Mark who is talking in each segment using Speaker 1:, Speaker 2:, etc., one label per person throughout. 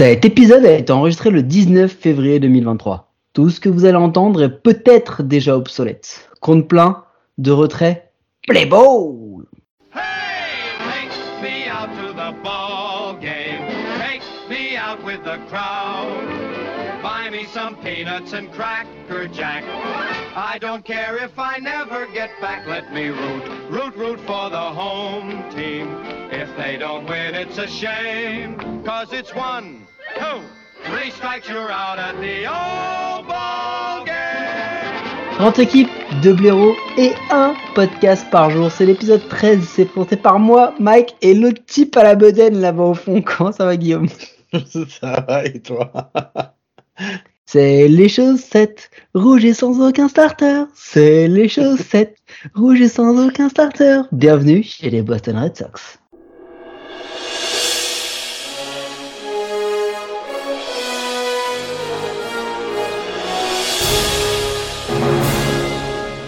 Speaker 1: Cet épisode a été enregistré le 19 février 2023. Tout ce que vous allez entendre est peut-être déjà obsolète. Compte plein, de retrait, play ball
Speaker 2: Hey, take me out to the ball game. Take me out with the crowd. Buy me some peanuts and cracker jack. I don't care if I never get back. Let me root, root, root for the home team. If they don't win, it's a shame. Cause it's one, two, three strikes, you're out at the old ball game.
Speaker 1: 30 équipes, 2 blaireaux et un podcast par jour. C'est l'épisode 13, c'est présenté par moi, Mike, et l'autre type à la bedaine là-bas au fond. Comment ça va Guillaume?
Speaker 3: Ça va et toi?
Speaker 1: C'est les chaussettes, rouges et sans aucun starter. C'est les chaussettes, rouges et sans aucun starter. Bienvenue chez les Boston Red Sox.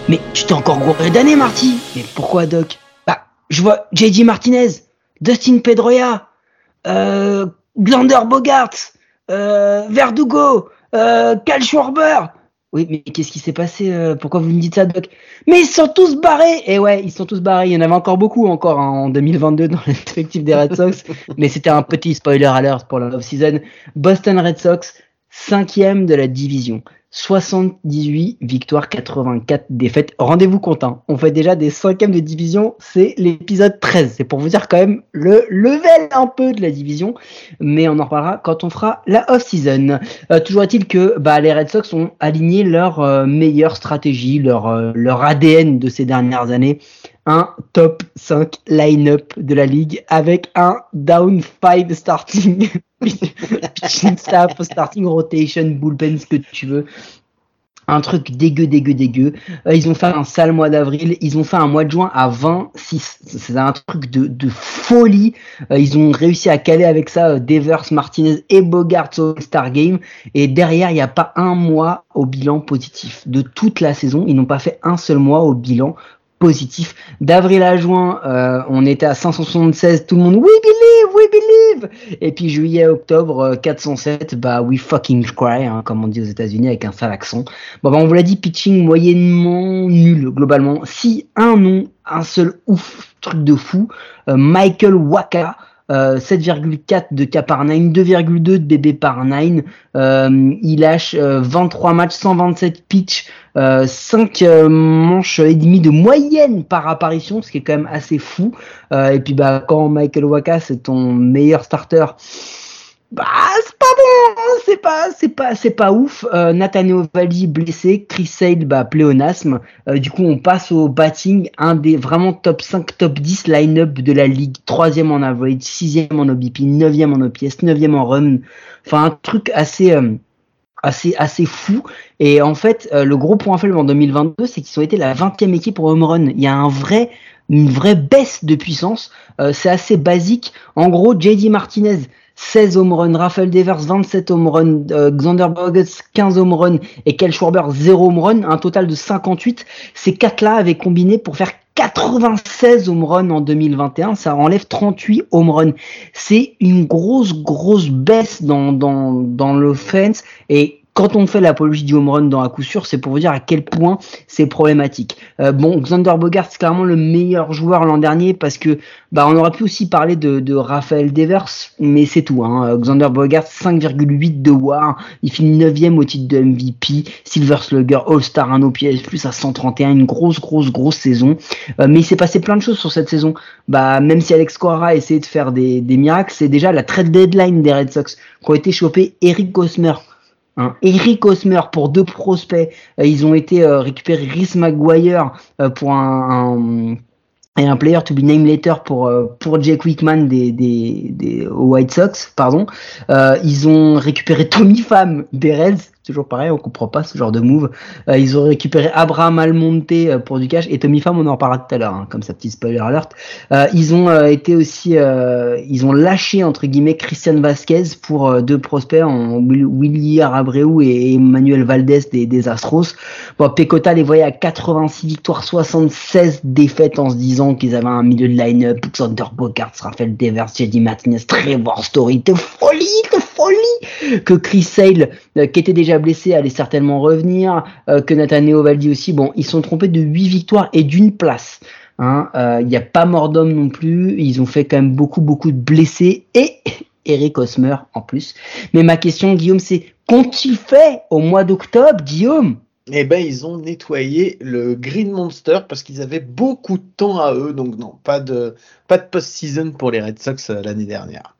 Speaker 1: Mais tu t'es encore gouré d'années, Marty Mais pourquoi, Doc? Bah, je vois JD Martinez, Dustin Pedroia, euh, Glander Bogart, euh, Verdugo, euh, Cal Schwarber. Oui, mais qu'est-ce qui s'est passé euh, Pourquoi vous me dites ça, Doc? Mais ils sont tous barrés Et ouais, ils sont tous barrés. Il y en avait encore beaucoup encore hein, en 2022 dans l'effectif des Red Sox. mais c'était un petit spoiler alert pour la off-season. Boston Red Sox, cinquième de la division. 78 victoires, 84 défaites. Rendez-vous compte, hein. on fait déjà des cinquièmes de division, c'est l'épisode 13. C'est pour vous dire quand même le level un peu de la division, mais on en reparlera quand on fera la off-season. Euh, toujours est-il que bah, les Red Sox ont aligné leur euh, meilleure stratégie, leur, euh, leur ADN de ces dernières années. Un top 5 line-up de la ligue avec un down 5 starting pitching staff, starting rotation, bullpen, ce que tu veux. Un truc dégueu, dégueu, dégueu. Euh, ils ont fait un sale mois d'avril. Ils ont fait un mois de juin à 26. C'est un truc de, de folie. Euh, ils ont réussi à caler avec ça euh, Devers, Martinez et Bogart au Star Game. Et derrière, il n'y a pas un mois au bilan positif. De toute la saison, ils n'ont pas fait un seul mois au bilan positif. D'avril à juin, euh, on était à 576, tout le monde we believe, we believe. Et puis juillet à octobre, euh, 407, bah we fucking cry, hein, comme on dit aux États-Unis avec un sale accent. Bon, bah, on vous l'a dit, pitching moyennement nul globalement. Si un nom, un seul ouf, truc de fou, euh, Michael Waka. Euh, 7,4 de K par 9, 2,2 de BB par 9. Euh, il lâche euh, 23 matchs, 127 pitch, euh, 5 euh, manches et demi de moyenne par apparition, ce qui est quand même assez fou. Euh, et puis bah quand Michael Waka c'est ton meilleur starter, bah c'est pas bon, hein, c'est pas c'est pas c'est pas ouf. Euh, Nathaniel blessé, Chris Sale bah pléonasme. Euh, du coup on passe au batting, un des vraiment top 5, top 10 line-up de la ligue, troisième en average, sixième en OBP, neuvième en OPS, neuvième en run. Enfin un truc assez euh, assez assez fou. Et en fait euh, le gros point faible en 2022 c'est qu'ils ont été la 20e équipe au home run. Il y a un vrai une vraie baisse de puissance. Euh, c'est assez basique. En gros JD Martinez 16 home run, Rafael Devers 27 home run, euh, Xander Bogaerts 15 home run et Kel Schwarber 0 home run, un total de 58. Ces quatre-là avaient combiné pour faire 96 home run en 2021, ça enlève 38 home run. C'est une grosse, grosse baisse dans, dans, dans l'offense et quand on fait l'apologie du home run dans à coup sûr, c'est pour vous dire à quel point c'est problématique. Euh, bon, Xander Bogart c'est clairement le meilleur joueur l'an dernier parce que bah on aurait pu aussi parler de, de Raphaël Devers, mais c'est tout. Hein. Xander Bogart 5,8 de WAR, il finit 9 au titre de MVP, Silver Slugger, All-Star, un OPS plus à 131, une grosse, grosse, grosse saison. Euh, mais il s'est passé plein de choses sur cette saison. Bah même si Alex Cora a essayé de faire des, des miracles, c'est déjà la trade deadline des Red Sox qui ont été chopés Eric Gosmer. Hein. Eric Osmer pour deux prospects. Euh, ils ont été euh, récupérer Rhys Maguire euh, pour un, un et un player to be named later pour pour Jake Wickman des des, des White Sox pardon ils ont récupéré Tommy Pham des Reds toujours pareil on comprend pas ce genre de move. Euh, ils ont récupéré Abraham Almonte euh, pour du cash et Tommy Pham on en parlera tout à l'heure hein, comme ça petit spoiler alert. Euh, ils ont euh, été aussi euh, ils ont lâché entre guillemets Christian Vasquez pour euh, deux prospects en Will- Willy Abreu et Emmanuel Valdez des, des Astros. Bon Pecota les voyait à 86 victoires 76 défaites en se disant qu'ils avaient un milieu de line-up. Xander Bogaerts Raphaël Devers JD Martinez Trevor Story de folie de folie que Chris Sale, euh, qui était déjà blessé, allait certainement revenir, euh, que Nathaniel Valdi aussi. Bon, ils sont trompés de 8 victoires et d'une place. Il hein. n'y a pas mort d'homme non plus. Ils ont fait quand même beaucoup, beaucoup de blessés et Eric Osmer en plus. Mais ma question, Guillaume, c'est qu'ont-ils fait au mois d'octobre, Guillaume?
Speaker 3: Eh ben, ils ont nettoyé le Green Monster parce qu'ils avaient beaucoup de temps à eux. Donc, non, pas de, pas de post-season pour les Red Sox euh, l'année dernière.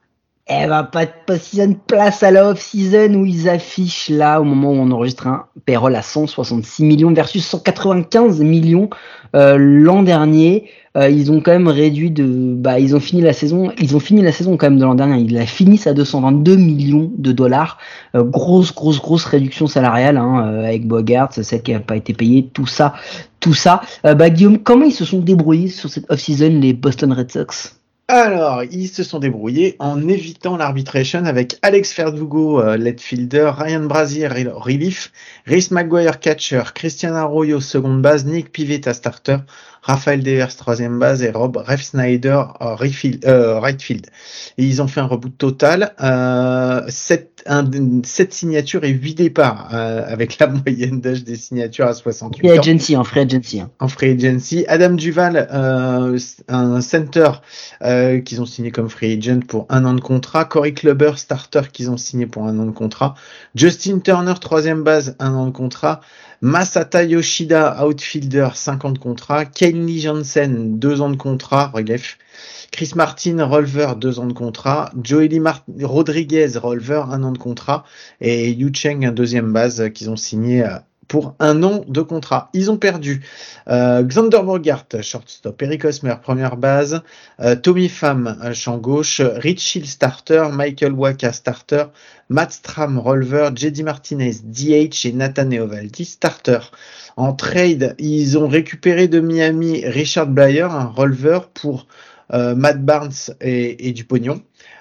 Speaker 1: Eh ben, pas de post-season, place à la off-season où ils affichent là, au moment où on enregistre un payroll à 166 millions versus 195 millions euh, l'an dernier. Euh, ils ont quand même réduit de, bah, ils ont fini la saison, ils ont fini la saison quand même de l'an dernier. Ils la finissent à 222 millions de dollars. Euh, grosse, grosse, grosse réduction salariale hein, euh, avec Bogart, celle qui n'a pas été payée, tout ça, tout ça. bah Guillaume, comment ils se sont débrouillés sur cette off-season les Boston Red Sox?
Speaker 3: Alors, ils se sont débrouillés en évitant l'arbitration avec Alex Verdugo, euh, left fielder, Ryan Brazier, relief, Rhys McGuire, catcher, Christian Arroyo, seconde base, Nick Pivetta, starter, Raphaël Devers, troisième base, et Rob Ref Snyder, euh, euh, right field. Et ils ont fait un reboot total. Euh, 7, un, 7 signatures et 8 départs, euh, avec la moyenne d'âge des signatures à 68
Speaker 1: free agency, en free agency. Hein.
Speaker 3: En free agency. Adam Duval, euh, un center qu'ils ont signé comme free agent pour un an de contrat. Corey Clubber, starter qu'ils ont signé pour un an de contrat. Justin Turner, troisième base, un an de contrat. Masata Yoshida, outfielder, 50 contrats. Kenley Jansen, 2 ans de contrat, relief. Chris Martin, Rolver, 2 ans de contrat. Joely Rodriguez, Rolver, 1 an de contrat. Et Yu Cheng, deuxième base qu'ils ont signé euh, pour un an de contrat. Ils ont perdu euh, Xander Bogart, shortstop, Eric Osmer, première base, euh, Tommy Pham, champ gauche, Rich Hill, starter, Michael Waka, starter, Matt Stram, releveur, JD Martinez, DH et Nathan Eovaldi, starter. En trade, ils ont récupéré de Miami Richard Blyer, un releveur pour euh, Matt Barnes et, et du pognon.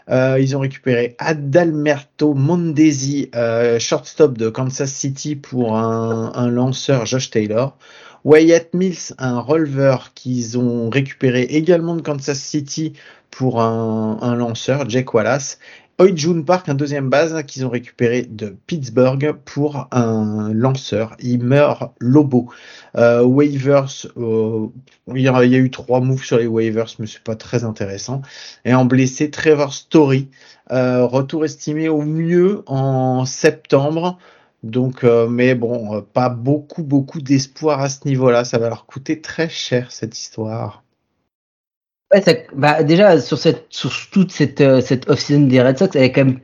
Speaker 3: Euh, ils ont récupéré Adalmerto Mondesi, euh, shortstop de Kansas City pour un, lanceur Josh Taylor. Wyatt Mills, un releveur qu'ils ont récupéré également de Kansas City pour un, lanceur, Jack Wallace. Hoy June Park, un deuxième base qu'ils ont récupéré de Pittsburgh pour un lanceur. Il meurt Lobo. Euh, waivers, euh, il, y a, eu trois moves sur les waivers, mais c'est pas très intéressant. Et en blessé, Trevor Story, euh, retour estimé au mieux en septembre. Donc, mais bon, pas beaucoup, beaucoup d'espoir à ce niveau-là. Ça va leur coûter très cher cette histoire.
Speaker 1: Ouais, ça, bah déjà sur cette sur toute cette euh, cette off-season des Red Sox, elle est quand même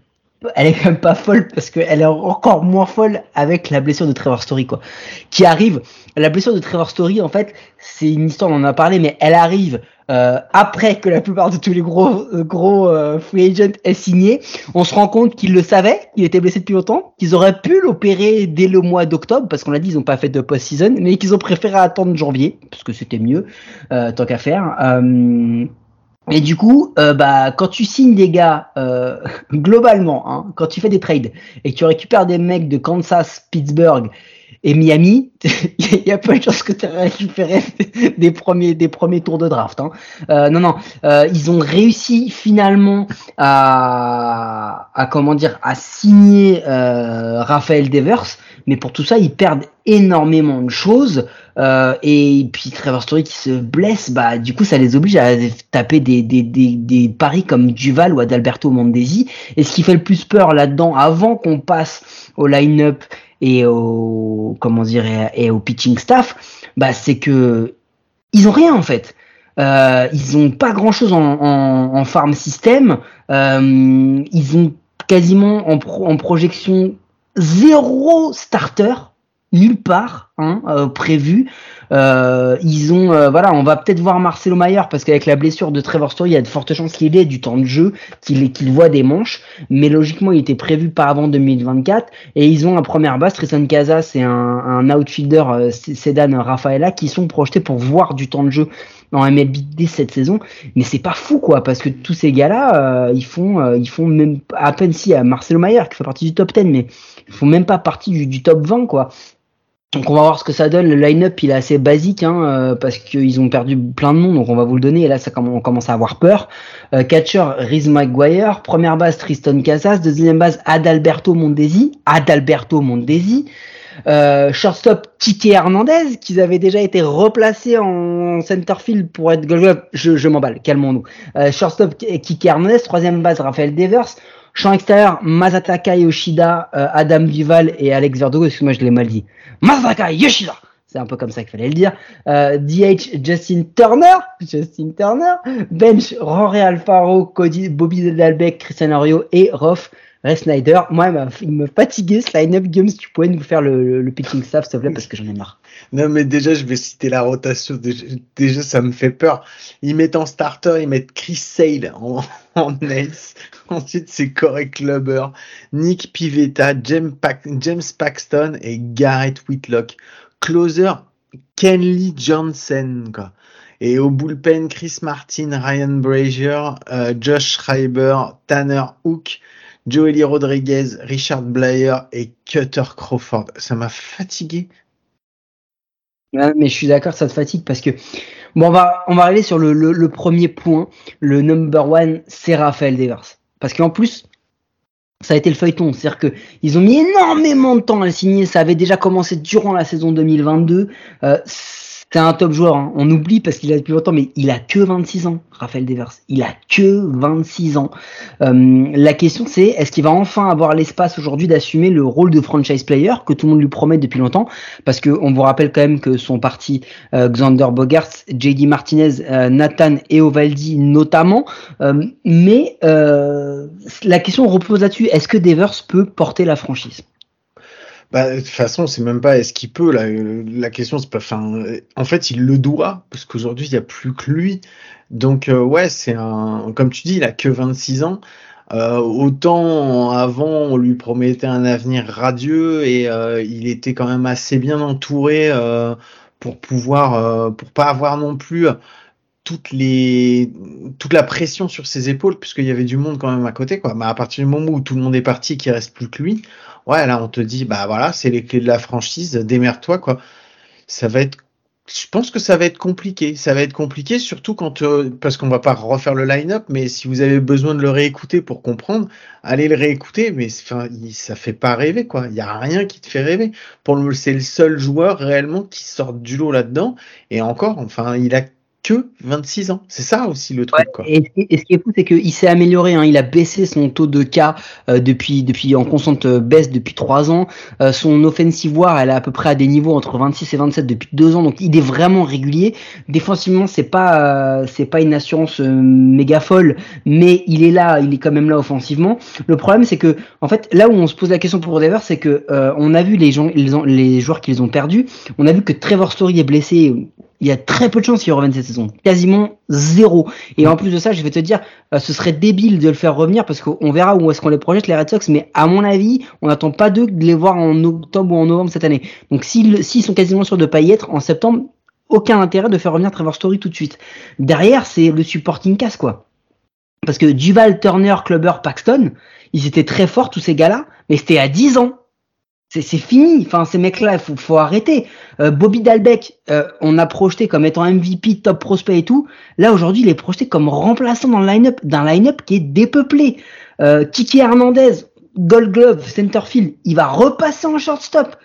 Speaker 1: elle est quand même pas folle parce qu'elle est encore moins folle avec la blessure de Trevor Story quoi, qui arrive. La blessure de Trevor Story en fait, c'est une histoire, on en a parlé, mais elle arrive euh, après que la plupart de tous les gros euh, gros euh, free agents aient signé. On se rend compte qu'ils le savaient, qu'il était blessé depuis longtemps, qu'ils auraient pu l'opérer dès le mois d'octobre parce qu'on l'a dit, ils ont pas fait de post-season, mais qu'ils ont préféré attendre janvier parce que c'était mieux tant qu'à faire. Et du coup, euh, bah, quand tu signes des gars, euh, globalement, hein, quand tu fais des trades et que tu récupères des mecs de Kansas, Pittsburgh et Miami, il y a pas de chance que tu récupéré des premiers, des premiers tours de draft. Hein. Euh, non, non, euh, ils ont réussi finalement à, à comment dire, à signer euh, Raphaël Devers, mais pour tout ça, ils perdent énormément de choses. Euh, et puis Trevor Story qui se blesse, bah du coup ça les oblige à taper des, des, des, des paris comme Duval ou Adalberto Mondesi. Et ce qui fait le plus peur là-dedans, avant qu'on passe au line-up et au comment et, au pitching staff, bah c'est que ils ont rien en fait. Euh, ils ont pas grand chose en, farm system. Euh, ils ont quasiment en projection zéro starter nulle part hein, euh, prévu. Euh, ils ont, euh, voilà, on va peut-être voir Marcelo Mayer parce qu'avec la blessure de Trevor Story, il y a de fortes chances qu'il ait du temps de jeu, qu'il qu'il voit des manches. Mais logiquement, il était prévu pas avant 2024. Et ils ont un première base, Tristan Casas et un, un outfielder euh, Sedan Rafaela qui sont projetés pour voir du temps de jeu en MLB cette saison. Mais c'est pas fou quoi, parce que tous ces gars-là, ils font, ils font même à peine si à Marcelo Mayer qui fait partie du top 10, mais font même pas partie du, top 20 quoi. Donc on va voir ce que ça donne. Le line-up il est assez basique hein, euh, parce qu'ils ont perdu plein de monde, donc on va vous le donner. Et là ça on commence à avoir peur. Euh, catcher Riz McGuire, première base Tristan Casas, deuxième base Adalberto Mondesi, Adalberto Mondesi. Euh, shortstop Kike Hernandez, qu'ils avaient déjà été replacés en centerfield pour être Je, je m'emballe, calmons-nous. Euh, shortstop Kike Hernandez, troisième base Raphaël Devers. Champ extérieur, Masataka Yoshida, euh, Adam Vival et Alex Verdugo. Excuse-moi, je l'ai mal dit. Masataka Yoshida c'est un peu comme ça qu'il fallait le dire. Euh, DH Justin Turner, Justin Turner, bench Rory Alfaro, Cody, Bobby Dalbeck, Christian Ario et Roth Ray Snyder. Moi, il me fatiguait ce line-up. Guillaume, si tu pouvais nous faire le, le, pitching staff, s'il te plaît, parce que j'en ai marre.
Speaker 3: Non, mais déjà, je vais citer la rotation. Déjà, ça me fait peur. Ils mettent en starter, ils mettent Chris Sale en, en ace. Ensuite, c'est Corey Clubber, Nick Pivetta, James, James Paxton et Garrett Whitlock. Closer, Kenley Johnson, quoi. Et au bullpen, Chris Martin, Ryan Brazier, euh, Josh Schreiber, Tanner Hook, Joely Rodriguez, Richard Blair et Cutter Crawford. Ça m'a fatigué.
Speaker 1: mais je suis d'accord, ça te fatigue parce que bon, on va on va arriver sur le, premier point. Le number one, c'est Raphaël Devers. Parce qu'en plus, ça a été le feuilleton, c'est-à-dire que ils ont mis énormément de temps à le signer. Ça avait déjà commencé durant la saison 2022. Euh, c'est un top joueur. Hein. On oublie parce qu'il a depuis longtemps, mais il a que 26 ans, Raphaël Devers. Il a que 26 ans. Euh, la question c'est, est-ce qu'il va enfin avoir l'espace aujourd'hui d'assumer le rôle de franchise player que tout le monde lui promet depuis longtemps? Parce que on vous rappelle quand même que son parti euh, Xander Bogarts, JD Martinez, euh, Nathan Eovaldi notamment. Euh, mais la question repose là-dessus. Est-ce que Devers peut porter la franchise?
Speaker 3: Bah, de toute façon, c'est même pas est-ce qu'il peut. La, la question, c'est pas. Enfin, en fait, il le doit parce qu'aujourd'hui, il n'y a plus que lui. Donc, euh, ouais, c'est un. Comme tu dis, il a que 26 ans. Euh, autant avant, on lui promettait un avenir radieux et euh, il était quand même assez bien entouré euh, pour pouvoir, euh, pour pas avoir non plus toutes les, toute la pression sur ses épaules puisqu'il y avait du monde quand même à côté quoi. Mais à partir du moment où tout le monde est parti, qu'il reste plus que lui, ouais, là, on te dit, bah voilà, c'est les clés de la franchise, démerde-toi, quoi. Ça va être, je pense que ça va être compliqué. Ça va être compliqué, surtout quand, euh, parce qu'on va pas refaire le line-up, mais si vous avez besoin de le réécouter pour comprendre, allez le réécouter, mais enfin, ça fait pas rêver, quoi. Il y a rien qui te fait rêver. Pour le, c'est le seul joueur réellement qui sort du lot là-dedans. Et encore, enfin, il a que 26 ans. C'est ça aussi le truc. quoi.
Speaker 1: Et, ce qui est fou, c'est qu'il s'est amélioré. Hein. Il a baissé son taux de cas euh, depuis, depuis en constante euh, baisse depuis 3 ans. Euh, son offensive war, elle est à peu près à des niveaux entre 26 et 27 depuis 2 ans. Donc il est vraiment régulier. Défensivement, c'est pas c'est pas une assurance méga folle, mais il est là, il est quand même là offensivement. Le problème, c'est que en fait, là où on se pose la question pour Denver, c'est que on a vu les gens, les, les joueurs qui les ont perdus. On a vu que Trevor Story est blessé il y a très peu de chances qu'il revienne cette saison. Quasiment zéro. Et en plus de ça, je vais te dire, euh, ce serait débile de le faire revenir parce qu'on verra où est-ce qu'on les projette, les Red Sox. Mais à mon avis, on n'attend pas d'eux de les voir en octobre ou en novembre cette année. Donc s'ils sont quasiment sûrs de pas y être, en septembre, aucun intérêt de faire revenir Trevor Story tout de suite. Derrière, c'est le supporting cast, quoi. Parce que Duval, Turner, Clubber, Paxton, ils étaient très forts, tous ces gars-là, mais c'était à 10 ans. C'est fini. Enfin, ces mecs-là, il faut, arrêter. Euh, Bobby Dalbeck, euh, on a projeté comme étant MVP, top prospect et tout. Là, aujourd'hui, il est projeté comme remplaçant dans le line-up, d'un line-up qui est dépeuplé. Euh, Kiki Hernandez, Gold Glove, centerfield, il va repasser en shortstop.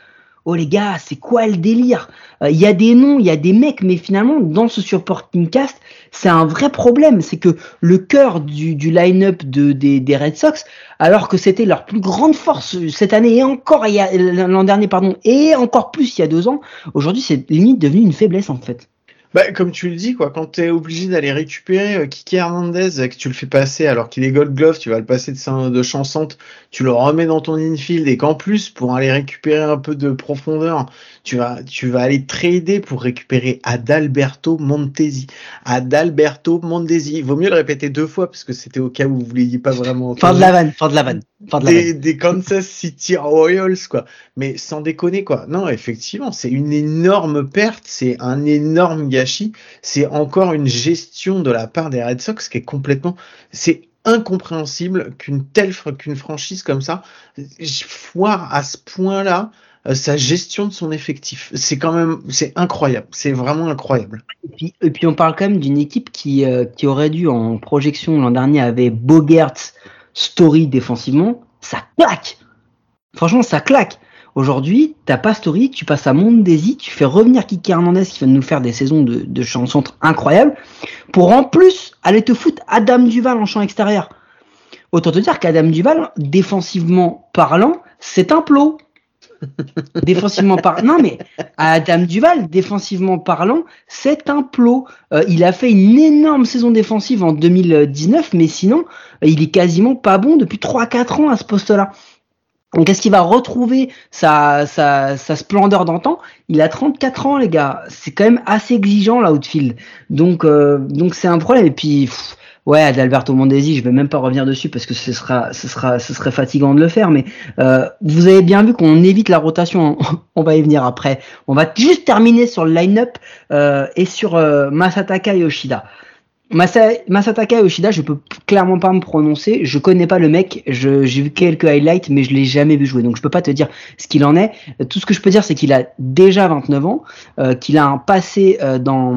Speaker 1: Oh les gars, c'est quoi le délire? Il y a des noms, il y a des mecs, mais finalement, dans ce supporting cast, c'est un vrai problème. C'est que le cœur du, du line-up de, des, des, Red Sox, alors que c'était leur plus grande force cette année et encore l'an dernier, pardon, et encore plus il y a deux ans, aujourd'hui c'est limite devenu une faiblesse en fait.
Speaker 3: Bah, comme tu le dis, quoi, quand tu obligé d'aller récupérer euh, Kiki Hernandez, euh, que tu le fais passer alors qu'il est Gold Glove, tu vas le passer de, de chansante, tu le remets dans ton infield et qu'en plus, pour aller récupérer un peu de profondeur, tu vas, tu vas aller trader pour récupérer Adalberto Montesi. Adalberto Montesi. Il vaut mieux le répéter deux fois parce que c'était au cas où vous l'ayez pas vraiment.
Speaker 1: Fin de la vanne, fin de la vanne. Fin de la
Speaker 3: des, des Kansas City Royals, quoi. Mais sans déconner, quoi. Non, effectivement, c'est une énorme perte, c'est un énorme gâchis. C'est encore une gestion de la part des Red Sox qui est complètement, c'est incompréhensible qu'une telle qu'une franchise comme ça foire à ce point-là sa gestion de son effectif. C'est quand même, c'est incroyable. C'est vraiment incroyable.
Speaker 1: Et puis, on parle quand même d'une équipe qui, euh, qui aurait dû en projection l'an dernier avait Bogert, Story défensivement. Ça claque. Franchement, ça claque. Aujourd'hui, t'as pas Story, tu passes à Mondesi, tu fais revenir Kiki Hernandez qui de nous faire des saisons de, de chansons incroyables, pour en plus aller te foutre Adam Duval en champ extérieur. Autant te dire qu'Adam Duval, défensivement parlant, c'est un plot. Défensivement parlant, non mais Adam Duval, défensivement parlant, c'est un plot. Euh, il a fait une énorme saison défensive en 2019, mais sinon, il est quasiment pas bon depuis 3-4 ans à ce poste-là. Donc est-ce qu'il va retrouver sa, sa, sa splendeur d'antan? Il a 34 ans les gars, c'est quand même assez exigeant là outfield. Donc euh, donc c'est un problème et puis ouais Adalberto Mondesi, je vais même pas revenir dessus parce que ce sera ce sera ce serait fatigant de le faire mais euh, vous avez bien vu qu'on évite la rotation, on va y venir après. On va juste terminer sur le line-up euh, et sur euh, Masataka Yoshida. Masa, Masataka Yoshida, je peux clairement pas me prononcer. Je connais pas le mec. J'ai vu quelques highlights, mais je l'ai jamais vu jouer. Donc je peux pas te dire ce qu'il en est. Euh, Tout ce que je peux dire, c'est qu'il a déjà 29 ans, euh, qu'il a un passé euh, dans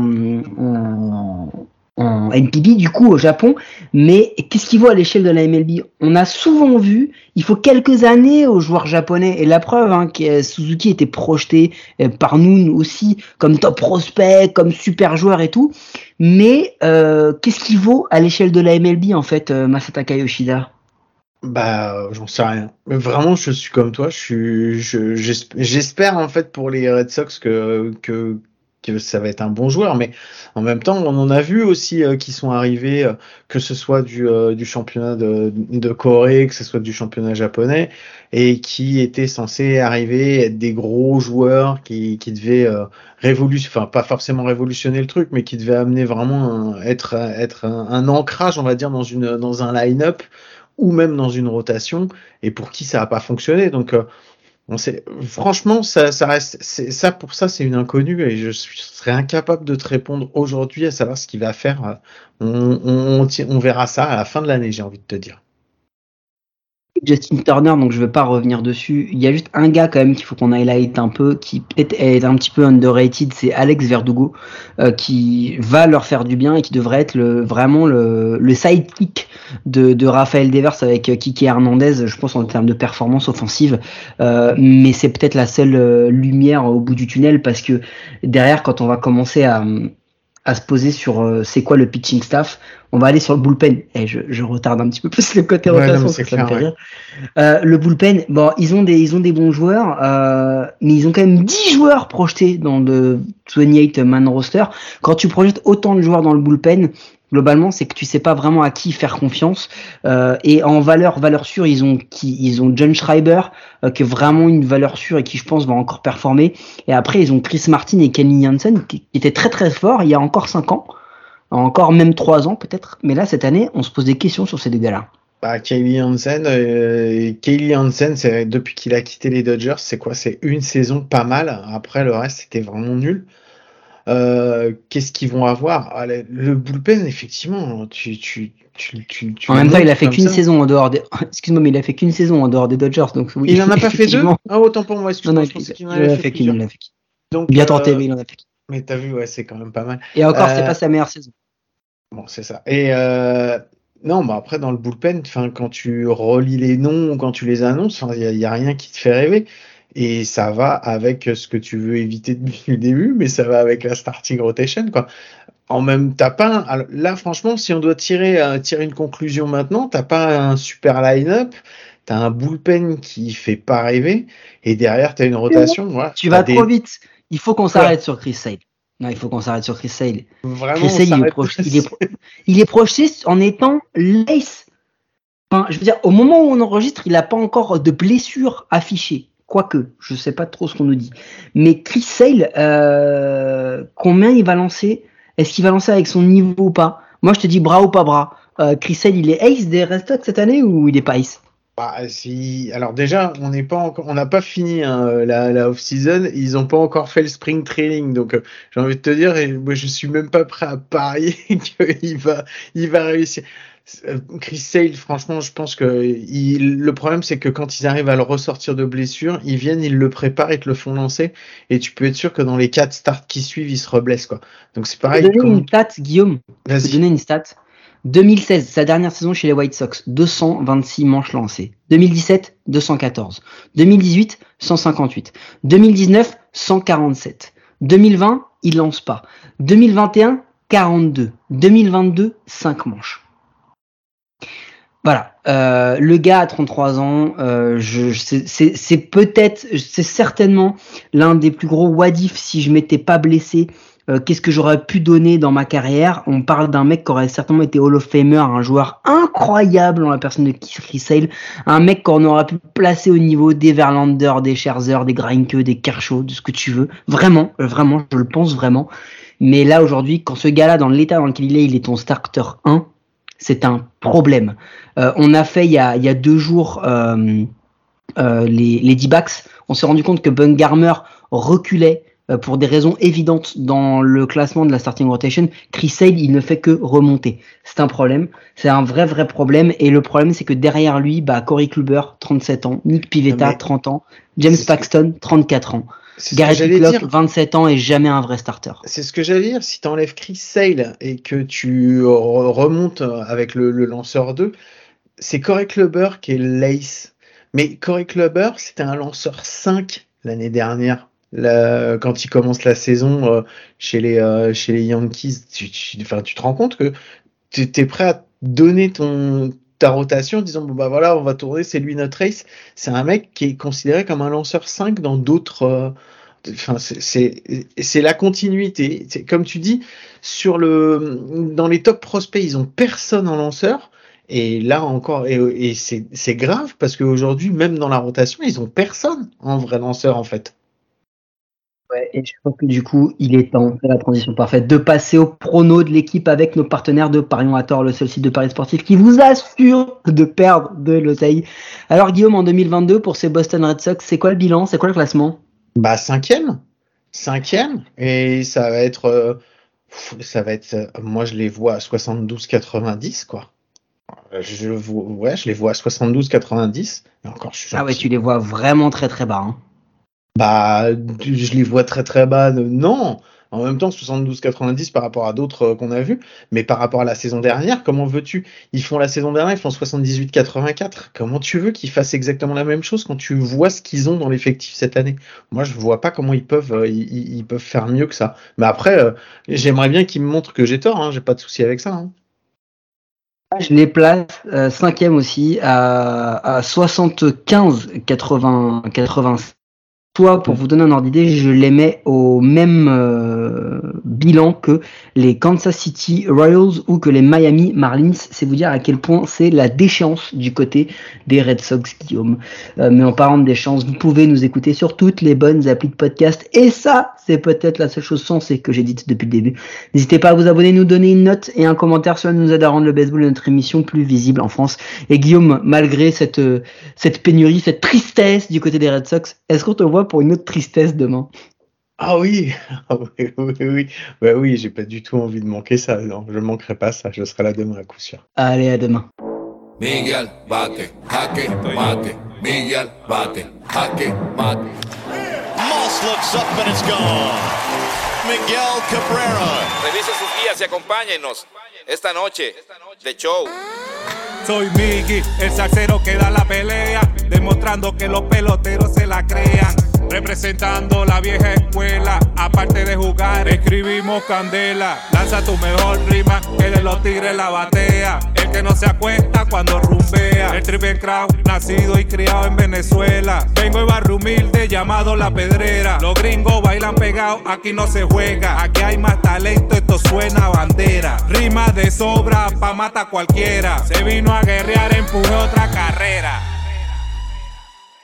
Speaker 1: en, en NPB du coup au Japon. Mais qu'est-ce qu'il vaut à l'échelle de la MLB On a souvent vu, il faut quelques années aux joueurs japonais. Et la preuve, hein, que Suzuki était projeté euh, par nous aussi comme top prospect, comme super joueur et tout. Mais euh, qu'est-ce qu'il vaut à l'échelle de la MLB en fait, euh, Masataka Yoshida
Speaker 3: Bah, euh, j'en sais rien. Vraiment, je suis comme toi. Je j'espère en fait pour les Red Sox que que que ça va être un bon joueur, mais en même temps, on en a vu aussi euh, qui sont arrivés, euh, que ce soit du euh, du championnat de Corée, que ce soit du championnat japonais, et qui étaient censés arriver être des gros joueurs qui qui devaient révolutionner, enfin pas forcément révolutionner le truc, mais qui devaient amener vraiment un- être être un, ancrage, on va dire, dans une dans un line-up ou même dans une rotation, et pour qui ça n'a pas fonctionné. Donc, on sait, franchement, ça, ça reste, ça pour ça, c'est une inconnue, et je serais incapable de te répondre aujourd'hui à savoir ce qu'il va faire. On, verra ça à la fin de l'année, j'ai envie de te dire.
Speaker 1: Justin Turner, donc je vais pas revenir dessus. Il y a juste un gars quand même qu'il faut qu'on highlight un peu, qui peut-être est un petit peu underrated, c'est Alex Verdugo, euh, qui va leur faire du bien et qui devrait être le, vraiment le, le sidekick de, de Rafael Devers avec euh, Kiki Hernandez, je pense en termes de performance offensive. Euh, mais c'est peut-être la seule euh, lumière au bout du tunnel parce que derrière, quand on va commencer à à se poser sur euh, c'est quoi le pitching staff. On va aller sur le bullpen. Et je, je retarde un petit peu plus le côté
Speaker 3: Ouais,
Speaker 1: rotation
Speaker 3: non,
Speaker 1: me fait
Speaker 3: ouais.
Speaker 1: rire. Euh, le bullpen, bon, ils ont des ils ont des bons joueurs, euh, mais ils ont quand même 10 joueurs projetés dans le 28 man roster. Quand tu projettes autant de joueurs dans le bullpen, globalement, c'est que tu sais pas vraiment à qui faire confiance. Euh, et en valeur valeur sûre, ils ont qui ils ont John Schreiber euh, qui est vraiment une valeur sûre et qui je pense va encore performer. Et après, ils ont Chris Martin et Kenny Jansen qui, étaient très très forts il y a encore 5 ans, encore même 3 ans peut-être. Mais là, cette année, on se pose des questions sur ces deux gars-là.
Speaker 3: Bah, Kaylee Hansen, Hansen, depuis qu'il a quitté les Dodgers, c'est quoi? C'est une saison pas mal. Après, le reste, c'était vraiment nul. Euh, qu'est-ce qu'ils vont avoir? Ah, le, bullpen, effectivement, tu, tu, tu, tu, tu
Speaker 1: En même temps, il a fait qu'une saison en dehors des. Excuse-moi, mais il a fait qu'une saison en dehors des Dodgers, donc oui.
Speaker 3: Il en a pas fait deux? Ah, autant pour moi,
Speaker 1: Non, non,
Speaker 3: je
Speaker 1: il, il en a
Speaker 3: fait
Speaker 1: qu'une.
Speaker 3: Donc,
Speaker 1: Bien
Speaker 3: euh,
Speaker 1: tenté, mais il en a fait
Speaker 3: mais t'as vu, ouais, c'est quand même pas mal.
Speaker 1: Et encore, c'est
Speaker 3: Euh,
Speaker 1: pas sa meilleure saison.
Speaker 3: Bon, c'est ça. Et euh, non, bah après dans le bullpen, quand tu relis les noms, ou quand tu les annonces, il y, a- y a rien qui te fait rêver. Et ça va avec ce que tu veux éviter depuis le début, mais ça va avec la starting rotation, quoi. En même, t'as pas un- alors là, franchement, si on doit tirer, euh, tirer une conclusion maintenant, t'as pas un super line-up, t'as un bullpen qui fait pas rêver, et derrière t'as une rotation, voilà.
Speaker 1: Tu vas
Speaker 3: des-
Speaker 1: trop vite. Il faut qu'on s'arrête sur Chris Sale. Non, il faut qu'on s'arrête sur Chris Sale.
Speaker 3: Vraiment,
Speaker 1: Chris
Speaker 3: on
Speaker 1: Sale, il est,
Speaker 3: là.
Speaker 1: il, est pro- il est projeté en étant l'ace. Enfin, je veux dire, au moment où on enregistre, il n'a pas encore de blessure affichée. Quoique, je sais pas trop ce qu'on nous dit. Mais Chris Sale, euh, combien il va lancer? Est-ce qu'il va lancer avec son niveau ou pas? Moi, je te dis bras ou pas bras. Euh, Chris Sale, il est ace des Red cette année ou il est pas ace?
Speaker 3: Bah. Alors déjà, on n'est pas on n'a pas fini hein, la, la off-season. Ils n'ont pas encore fait le spring training, donc euh, j'ai envie de te dire, et moi je suis même pas prêt à parier qu'il va, il va réussir. Euh, Chris Sale, franchement, je pense que il, le problème, c'est que quand ils arrivent à le ressortir de blessure, ils viennent, ils le préparent, ils te le font lancer, et tu peux être sûr que dans les quatre starts qui suivent, il se reblesse, quoi. Donc c'est pareil.
Speaker 1: Je vais donner une stat, Guillaume. Je vais donner une stat. 2016, sa dernière saison chez les White Sox, 226 manches lancées. 2017, 214. 2018, 158. 2019, 147. 2020, il lance pas. 2021, 42. 2022, 5 manches. Voilà. Euh, le gars a 33 ans. Euh, c'est peut-être, c'est certainement l'un des plus gros wadif si je m'étais pas blessé euh, qu'est-ce que j'aurais pu donner dans ma carrière? On parle d'un mec qui aurait certainement été Hall of Famer, un joueur incroyable dans la personne de Chris Sale, un mec qu'on aurait pu placer au niveau des Verlander, des Scherzer, des Greinke, des Kershaw, de ce que tu veux. Vraiment, vraiment, je le pense vraiment. Mais là aujourd'hui, quand ce gars-là, dans l'état dans lequel il est, il est ton starter 1, c'est un problème. Euh, on a fait il y a, il y a deux jours euh, euh, les, les D-backs. On s'est rendu compte que Bungarmer reculait pour des raisons évidentes dans le classement de la starting rotation, Chris Sale, il ne fait que remonter. C'est un problème. C'est un vrai, vrai problème. Et le problème, c'est que derrière lui, bah, Corey Kluber, 37 ans, Nick Pivetta, 30 ans, James Paxton, 34 ans. Garrett Whitlock, 27 ans et jamais un vrai starter.
Speaker 3: C'est ce que j'allais dire. Si tu enlèves Chris Sale et que tu remontes avec le, le lanceur 2, c'est Corey Kluber qui est l'ace. Mais Corey Kluber, c'était un lanceur 5 l'année dernière quand il commence la saison euh, chez, les, euh, chez les Yankees, tu, tu, tu te rends compte que tu es prêt à donner ton, ta rotation en disant bon bah voilà on va tourner c'est lui notre race c'est un mec qui est considéré comme un lanceur 5 dans d'autres euh, enfin c'est la continuité. Comme tu dis sur le dans les top prospects ils ont personne en lanceur. Et là encore et, et c'est grave parce qu'aujourd'hui même dans la rotation ils ont personne en vrai lanceur en fait
Speaker 1: Ouais, et je pense que du coup, il est temps, c'est la transition parfaite, de passer au prono de l'équipe avec nos partenaires de Parion à tort, le seul site de paris sportif qui vous assure de perdre de l'oseille. Alors Guillaume, en 2022, pour ces Boston Red Sox, c'est quoi le bilan? C'est quoi le classement?
Speaker 3: Bah cinquième, cinquième, et ça va être, euh, ça va être, euh, moi je les vois à 72-90 quoi. Je, ouais, je les vois à 72-90. Et encore, je suis
Speaker 1: ah ouais, tu les vois vraiment très très bas. Hein.
Speaker 3: Bah, je les vois très très bas. Non, en même temps 72-90 par rapport à d'autres euh, qu'on a vus, mais par rapport à la saison dernière, comment veux-tu? Ils font la saison dernière, ils font 78-84. Comment tu veux qu'ils fassent exactement la même chose quand tu vois ce qu'ils ont dans l'effectif cette année? Moi, je vois pas comment ils peuvent euh, ils, peuvent faire mieux que ça. Mais après, euh, j'aimerais bien qu'ils me montrent que j'ai tort. Hein, j'ai pas de souci avec ça. Hein.
Speaker 1: Je les place euh, cinquième aussi à, à 75 80 85 toi, pour vous donner un ordre d'idée, je les mets au même euh, bilan que les Kansas City Royals ou que les Miami Marlins. C'est vous dire à quel point c'est la déchéance du côté des Red Sox, Guillaume. Euh, mais en parlant de déchéance, vous pouvez nous écouter sur toutes les bonnes applis de podcast. Et ça, c'est peut-être la seule chose sensée que j'ai dite depuis le début. N'hésitez pas à vous abonner, nous donner une note et un commentaire. Cela nous aide à rendre le baseball de notre émission plus visible en France. Et Guillaume, malgré cette, cette pénurie, cette tristesse du côté des Red Sox, est-ce qu'on te voit pour une autre tristesse demain.
Speaker 3: Ah oui, oui, oui, oui. Bah oui, j'ai pas du tout envie de manquer ça. Non, je manquerai pas ça. Je serai là demain à coup sûr.
Speaker 1: Allez, à demain.
Speaker 4: Miguel, bate, jaque, mate. Miguel, bate, jaque, mate.
Speaker 5: Moss looks up and it's gone. Miguel Cabrera.
Speaker 6: Revise sus guías y acompáñenos esta noche de show.
Speaker 7: Soy Miggy, el salsero que da la pelea, demostrando que los peloteros se la crean. Representando la vieja escuela, aparte de jugar, escribimos candela. Lanza tu mejor rima, que de los tigres la batea. El que no se acuesta cuando rumbea. El triple crown, nacido y criado en Venezuela. Vengo de barrio humilde llamado La Pedrera. Los gringos bailan pegados, aquí no se juega. Aquí hay más talento, esto suena a bandera. Rima de sobra, pa' mata cualquiera. Se vino a guerrear, empujó otra carrera.